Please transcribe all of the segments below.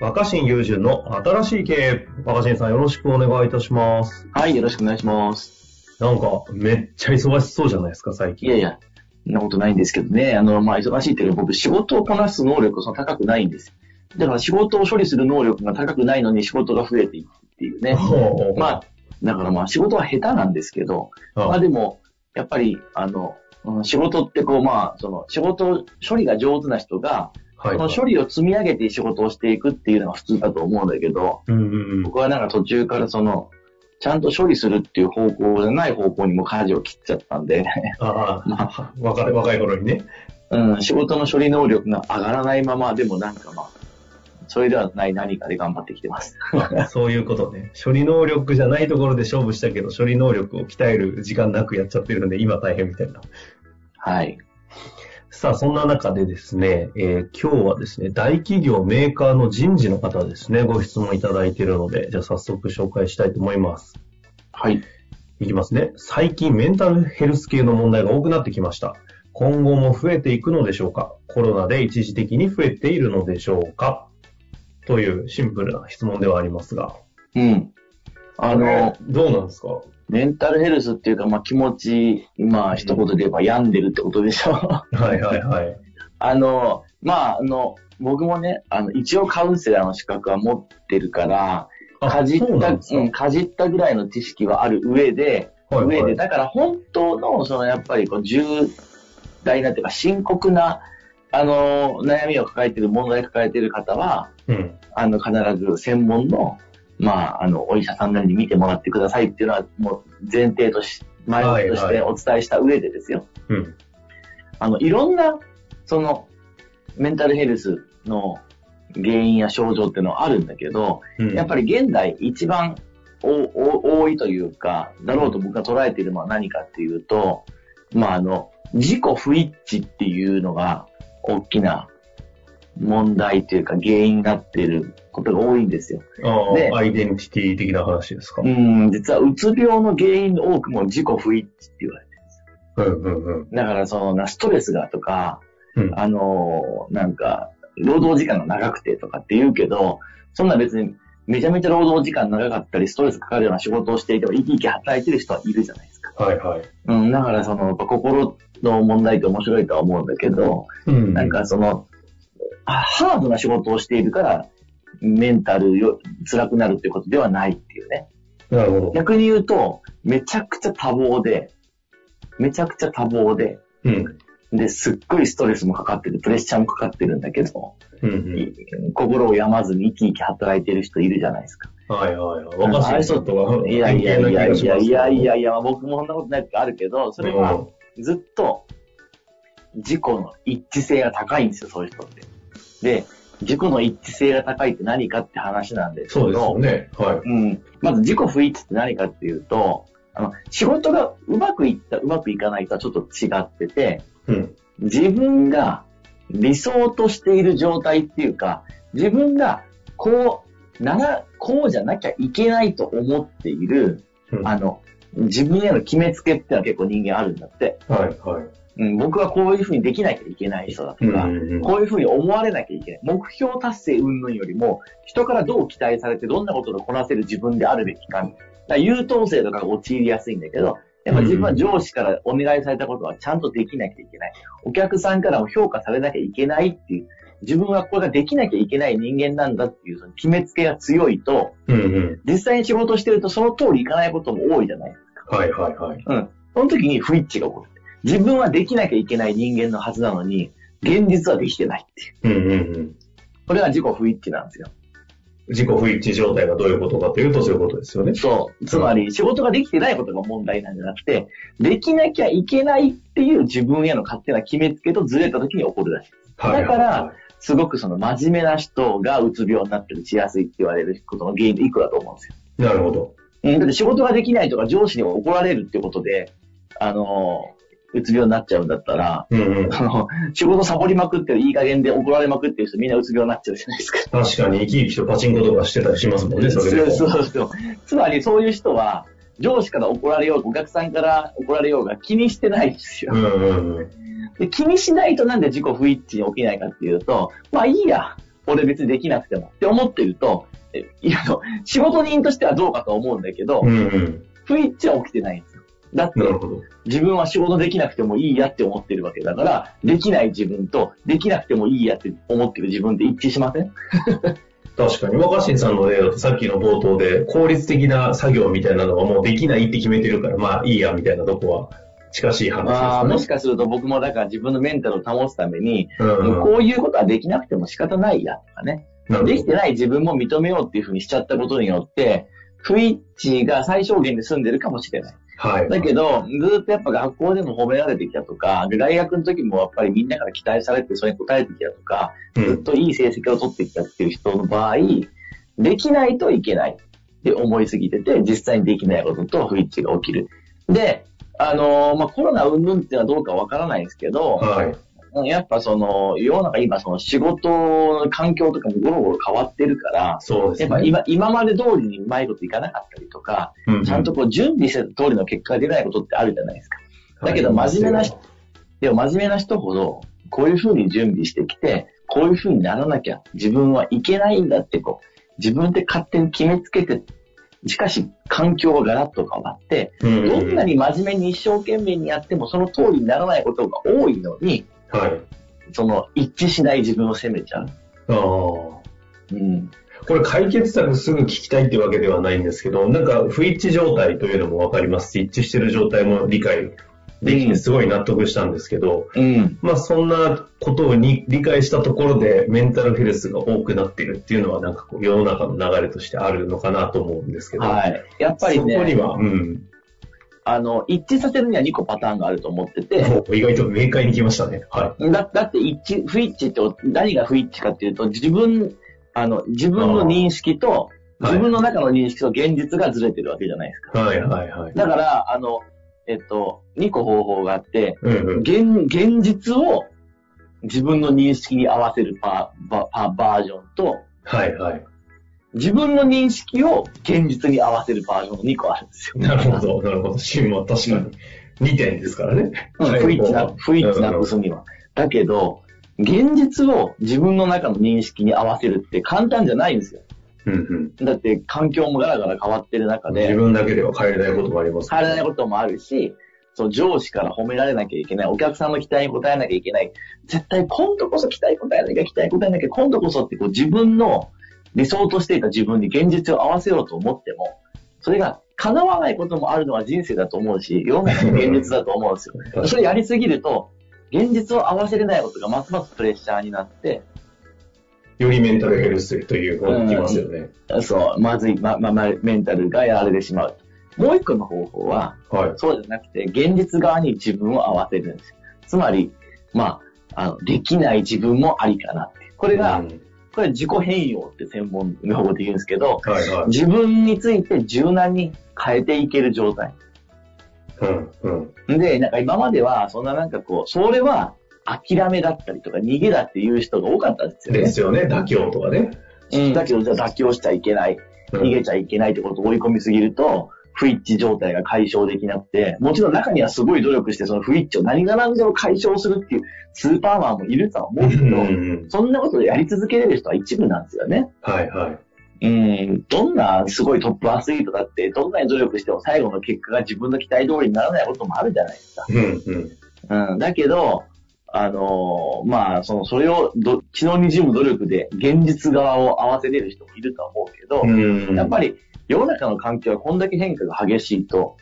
若新雄純の新しい経営。若新さんよろしくお願いいたします。はい、よろしくお願いします。なんか、めっちゃ忙しそうじゃないですか、最近。いやいや、そんなことないんですけどね。あの、まあ、忙しいっていうか、僕、仕事をこなす能力が高くないんです。だから、仕事を処理する能力が高くないのに仕事が増えていくっていうね。まあ、だからまあ、仕事は下手なんですけど、あまあでも、やっぱり、あの、うん仕事ってこう、まあ、その、仕事処理が上手な人が、はい。その処理を積み上げて仕事をしていくっていうのが普通だと思うんだけど、うんうんうん。僕はなんか途中からその、ちゃんと処理するっていう方向じゃない方向にも舵を切っちゃったんで、ああ、若い、若い頃にね。うん、仕事の処理能力が上がらないまま、でもなんかまあ、それではない何かで頑張ってきてます。そういうことね。処理能力じゃないところで勝負したけど、処理能力を鍛える時間なくやっちゃってるんで、今大変みたいな。はい。さあ、そんな中でですね、えー今日はですね、大企業メーカーの人事の方ですね、ご質問いただいているので、じゃあ早速紹介したいと思います。はい。いきますね。最近メンタルヘルス系の問題が多くなってきました。今後も増えていくのでしょうか？コロナで一時的に増えているのでしょうか？というシンプルな質問ではありますが。うん。あの、どうなんですか？メンタルヘルスっていうか、まあ気持ち、まあ一言で言えば病んでるってことでしょ。はいはいはい。あの、まああの、僕もね、あの、一応カウンセラーの資格は持ってるから、あかじった、そうなんか？じったぐらいの知識はある上で、はいはい上で、だから本当の、そのやっぱりこう重大なっていうか深刻な、あの、悩みを抱えている、問題を抱えている方は、うん。あの、必ず専門の、まあ、あの、お医者さんなりに見てもらってくださいっていうのは、もう前提とし、前置きとしてはいはお伝えした上でですよ。うん。あの、いろんな、その、メンタルヘルスの原因や症状っていうのはあるんだけど、うん。やっぱり現代一番おお多いというか、だろうと僕が捉えているのは何かっていうと、まあ、あの、自己不一致っていうのが大きな問題というか原因になっていることが多いんですよ。あであ、アイデンティティ的な話ですか？ううんん、実はうつ病の原因の多くも自己不一致って言われてるんですよ。うんうん。だからそのな、ストレスがとか、うんあのーなんか、労働時間が長くてとかって言うけど、そんな別にめちゃめちゃ労働時間長かったり、ストレスかかるような仕事をしていても生き生き働いてる人はいるじゃないですか。はいはい。うん、だからその、心の問題って面白いとは思うんだけど、うんなんかその、あハードな仕事をしているから、メンタルよ辛くなるっていうことではないっていうね。なるほど。逆に言うと、めちゃくちゃ多忙で、めちゃくちゃ多忙で、うん。で、すっごいストレスもかかってる、プレッシャーもかかってるんだけど、うんうん。心を病まずに生き生き働いてる人いるじゃないですか。はいはいはい。若新さんとは、いやいやいやいやいやいやいや僕もそんなことないあるけど、それはずっと自己の一致性が高いんですよ、そういう人って。で、自己の一致性が高いって何かって話なんですけど、そうですよね。はい。うん。まず自己不一致って何かっていうと、あの、仕事がうまくいった、うまくいかないとはちょっと違ってて、うん。自分が理想としている状態っていうか、自分がこう、なら、こうじゃなきゃいけないと思っている、うんあの、自分への決めつけってのは結構人間あるんだって。はいはい。うん、僕はこういうふうにできなきゃいけない人だとか、うんうんうんこういうふうに思われなきゃいけない。目標達成云々よりも、人からどう期待されてどんなことをこなせる自分であるべきか。だから優等生とかが陥りやすいんだけど、やっぱ自分は上司からお願いされたことはちゃんとできなきゃいけない。お客さんからも評価されなきゃいけないっていう、自分はこれができなきゃいけない人間なんだっていうその決めつけが強いと、うんうん。実際に仕事してるとその通りいかないことも多いじゃないはいはいはい。うん。その時に不一致が起こる。自分はできなきゃいけない人間のはずなのに、現実はできてないっていう。うんうんうん。これが自己不一致なんですよ。自己不一致状態がどういうことかというとそういうことですよね。そう。つまり、仕事ができてないことが問題なんじゃなくて、できなきゃいけないっていう自分への勝手な決めつけとずれた時に起こるらしい。はいだから、すごくその真面目な人がうつ病になったりしやすいって言われることの原因の一個だと思うんですよ。なるほど。うん、だって仕事ができないとか上司に怒られるってことで、あの、うつ病になっちゃうんだったら、うんうん。あの、仕事サボりまくってる、いい加減で怒られまくってる人みんなうつ病になっちゃうじゃないですか。確かに生き生きとパチンコとかしてたりしますもんね、それでも。そうそうそう。つまりそういう人は、上司から怒られようが、お客さんから怒られようが気にしてないんですよ。うんうんうん。で気にしないとなんで自己不一致に起きないかっていうと、まあいいや、俺別にできなくてもって思ってると、えいや、仕事人としてはどうかと思うんだけど、うんうん。不一致は起きてないんですよ。だって。自分は仕事できなくてもいいやって思ってるわけだから、できない自分と、できなくてもいいやって思ってる自分って一致しません？確かに、若新さんの例だとさっきの冒頭で効率的な作業みたいなのはもうできないって決めてるから、まあいいやみたいなとこは近しい話ああ、もですしかすると僕もだから自分のメンタルを保つために。うんうん。こういうことはできなくても仕方ないやとかね。できてない自分も認めようっていうふうにしちゃったことによって、不一致が最小限で済んでるかもしれない。はい。だけど、ずっとやっぱ学校でも褒められてきたとか、で大学の時もやっぱりみんなから期待されてそれに応えてきたとか、うんずっといい成績を取ってきたっていう人の場合、できないといけないって思いすぎてて、実際にできないことと不一致が起きる。で、あのーまあ、コロナ云々っていうのはどうかわからないんですけど、はい。うんやっぱその、世の中今その仕事の環境とかもゴロゴロ変わってるから、そうですね。やっぱ今、今まで通りにうまいこといかなかったりとか、うんうんちゃんとこう準備してた通りの結果が出ないことってあるじゃないですか。だけど真面目な人、でも真面目な人ほど、こういう風に準備してきて、こういう風にならなきゃ自分はいけないんだってこう、自分で勝手に決めつけて、しかし環境がガラッと変わって、どんなに真面目に一生懸命にやってもその通りにならないことが多いのに、はい。その一致しない自分を責めちゃう。ああ。うん。これ解決策すぐ聞きたいってわけではないんですけど、なんか不一致状態というのもわかりますし、一致してる状態も理解できてすごい納得したんですけど、うん。まあそんなことに理解したところでメンタルヘルスが多くなっているっていうのはなんかこう世の中の流れとしてあるのかなと思うんですけど、はい。やっぱりそこにね、は、うん、あの、一致させるには2個パターンがあると思ってて、意外と明快に来ましたね。はだだって一致、不一致って何が不一致かっていうと、自分、あの、自分の認識と、はい自分の中の認識と現実がずれてるわけじゃないですか。い。はいはいはい。だから、あの、えっと、2個方法があって、うんうん。現、現実を自分の認識に合わせるパバパバージョンと、はいはい。自分の認識を現実に合わせるバージョンの2個あるんですよ。なるほど、なるほど。シーンは確かに2点ですからね。うんはい不一致な、不一致なくすには。だけど、現実を自分の中の認識に合わせるって簡単じゃないんですよ。うんうん。だって環境もガラガラ変わってる中で、自分だけでは変えれないこともあります変えられないこともあるし、その上司から褒められなきゃいけない、お客さんの期待に応えなきゃいけない、絶対今度こそ期待応えなきゃ、期待応えなきゃ、今度こそってこう自分の理想としていた自分に現実を合わせようと思っても、それが叶わないこともあるのは人生だと思うし、世の中の現実だと思うんですよ。それやりすぎると、現実を合わせれないことがますますプレッシャーになって、よりメンタルヘルスという方に来ますよね。そう、まずい、ま、ま、ま、メンタルがやられてしまう。もう一個の方法は、はい。そうじゃなくて、現実側に自分を合わせるんですよ。つまり、まあ、あの、できない自分もありかなって。これが、うんこれ自己変容って専門用語で言うんですけど、はいはい。自分について柔軟に変えていける状態。うんうん。で、なんか今までは、そんななんかこう、それは諦めだったりとか逃げだっていう人が多かったんですよね。ですよね。妥協とかね。うんだけど、じゃあ妥協しちゃいけない。うん逃げちゃいけないってことを追い込みすぎると、不一致状態が解消できなくて、もちろん中にはすごい努力して、その不一致を何が何でも解消するっていうスーパーマンもいるとは思うけど、うんうんそんなことでやり続けれる人は一部なんですよね。はいはい。うん、どんなすごいトップアスリートだって、どんなに努力しても最後の結果が自分の期待通りにならないこともあるじゃないですか。うんうん。うん、だけど、あのーまあ、その、それをど、血の滲む努力で現実側を合わせれる人もいるとは思うけど、うん。やっぱり世の中の環境はこんだけ変化が激しいと、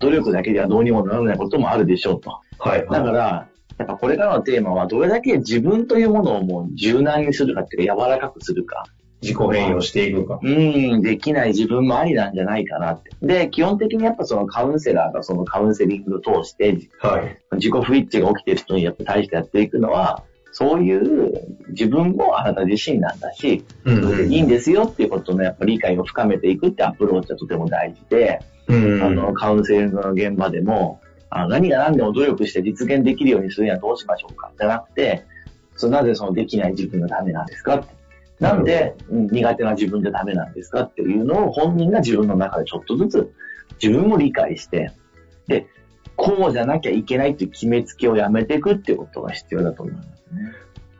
努力だけではどうにもならないこともあるでしょうと。はいはい。だから、やっぱこれからのテーマはどれだけ自分というものをもう柔軟にするかっていうか柔らかくするか。自己変容していくか。うん、できない自分もありなんじゃないかなって。で、基本的にやっぱそのカウンセラーがそのカウンセリングを通してはい。自己不一致が起きてる人にやっぱ対してやっていくのは、そういう自分もあなた自身なんだし、いいんですよっていうことのやっぱ理解を深めていくってアプローチはとても大事で、うん。あの、カウンセリングの現場でも、あの何が何でも努力して実現できるようにするにはどうしましょうかじゃなくて、そなぜそのできない自分がダメなんですか。なんで、うん苦手な自分でダメなんですかっていうのを本人が自分の中でちょっとずつ自分も理解して、で、こうじゃなきゃいけないっていう決めつけをやめていくっていうことが必要だと思いますね。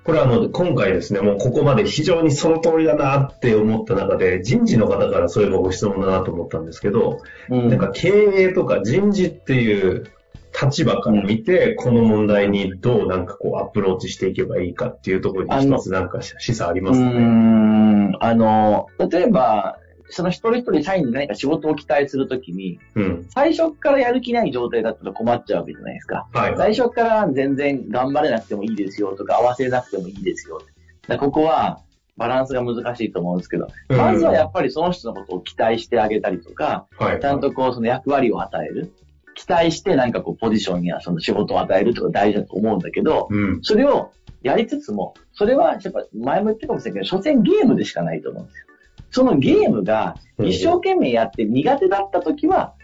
これはあの、今回ですね、もうここまで非常にその通りだなって思った中で、人事の方からそういえばご質問だなと思ったんですけど、うん。なんか経営とか人事っていう立場から見て、この問題にどうなんかこうアプローチしていけばいいかっていうところに一つなんか示唆ありますね。ん、あの、例えば、その一人一人社員に何か仕事を期待するときに、うん。最初からやる気ない状態だったら困っちゃうわけじゃないですか。はい。最初から全然頑張れなくてもいいですよとか合わせなくてもいいですよ。だここはバランスが難しいと思うんですけど、うんまずはやっぱりその人のことを期待してあげたりとか、はい。ちゃんとこうその役割を与える。期待してなんかこうポジションやその仕事を与えるとか大事だと思うんだけど、うん。それをやりつつも、それはやっぱ前も言ったかもしれないけど、所詮ゲームでしかないと思うんですよ。そのゲームが一生懸命やって苦手だった時は、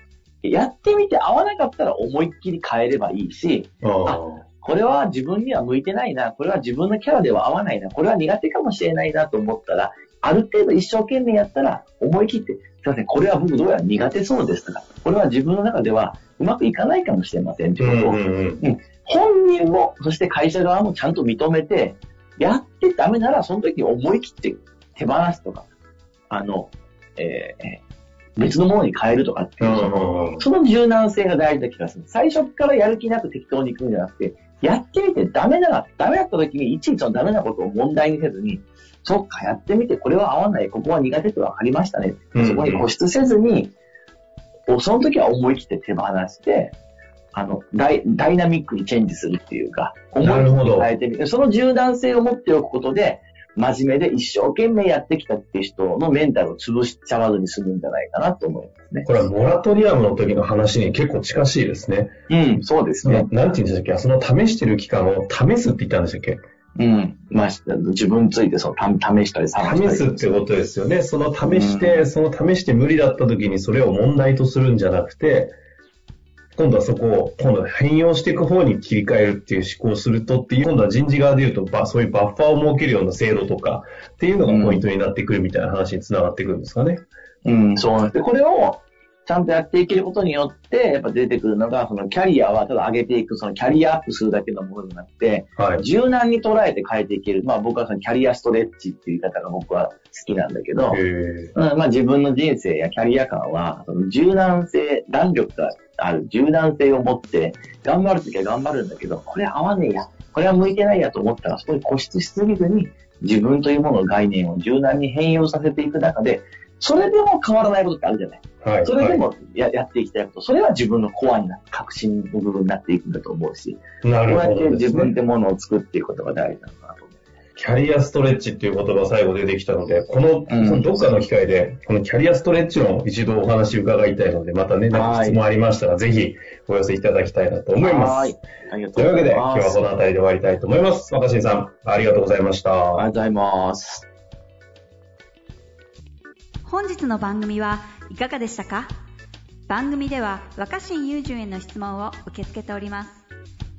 やってみて合わなかったら思いっきり変えればいいし、ああ。これは自分には向いてないな、これは自分のキャラでは合わないな、これは苦手かもしれないなと思ったら、ある程度一生懸命やったら思い切って、すいません、これは僕どうやら苦手そうですとか、これは自分の中ではうまくいかないかもしれませんとうんいうことを、うんうん。本人も、そして会社側もちゃんと認めて、やってダメならその時に思い切って手放すとか、あの、えー別のものに変えるとかっていう、そのうんその柔軟性が大事な気がする。最初からやる気なく適当に行くんじゃなくて、やってみてダメなら、ダメだった時にいちいちそのダメなことを問題にせずに、そっか、やってみてこれは合わない、ここは苦手って分かりましたね。うんそこに固執せずに、その時は思い切って手放して、あの、ダイダイナミックにチェンジするっていうか、思い切って変えてみる。その柔軟性を持っておくことで、真面目で一生懸命やってきたっていう人のメンタルを潰しちゃわずに済むんじゃないかなと思いますね。これはモラトリアムの時の話に結構近しいですね。うん、そうですなね。なんて言うんでしたっけ？その試してる期間を試すって言ったんでしたっけ？うん。まあ、自分についてそのた試したり探したり。試すってことですよね。その試して、その試して無理だった時にそれを問題とするんじゃなくて、今度はそこを、今度は変容していく方に切り替えるっていう思考をするとっていう、今度は人事側で言うと、ばそういうバッファーを設けるような制度とかっていうのがポイントになってくるみたいな話につながってくるんですかね。うん、そうなんです。で、これをちゃんとやっていけることによって、やっぱ出てくるのが、そのキャリアはただ上げていく、そのキャリアアップするだけのものじゃなくて、はい。柔軟に捉えて変えていける。まあ僕はそのキャリアストレッチっていう言い方が僕は好きなんだけど、へうん、まあ自分の人生やキャリア感は、その柔軟性、弾力がある柔軟性を持って、頑張るときは頑張るんだけど、これ合わねえや、これは向いてないやと思ったら、そこに固執しすぎずに、自分というものの概念を柔軟に変容させていく中で、それでも変わらないことってあるじゃない。はい。それでもややっていきたいこと、それは自分のコアになって、革新の部分になっていくんだと思うし、なるこうやってほどですね。自分でものを作っていくことが大事なのかなと思う。キャリアストレッチっていう言葉最後出てきたので、この、うんそのどっかの機会で、このキャリアストレッチの一度お話伺いたいので、またね、なんか質問ありましたら、ぜひお寄せいただきたいなと思いますはい。。ありがというわけで、とうござい今ます。日はこの辺りで終わりたいと思います。若新さん、ありがとうございました。ありがとうございます。本日の番組はいかがでしたか？番組では若新雄純への質問を受け付けております。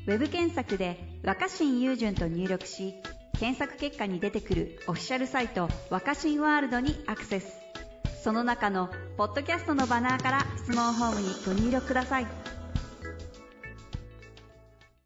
web 検索で「若新雄純」と入力し検索結果に出てくるオフィシャルサイト「若新ワールド」にアクセス。その中のポッドキャストのバナーから質問フォームにご入力ください。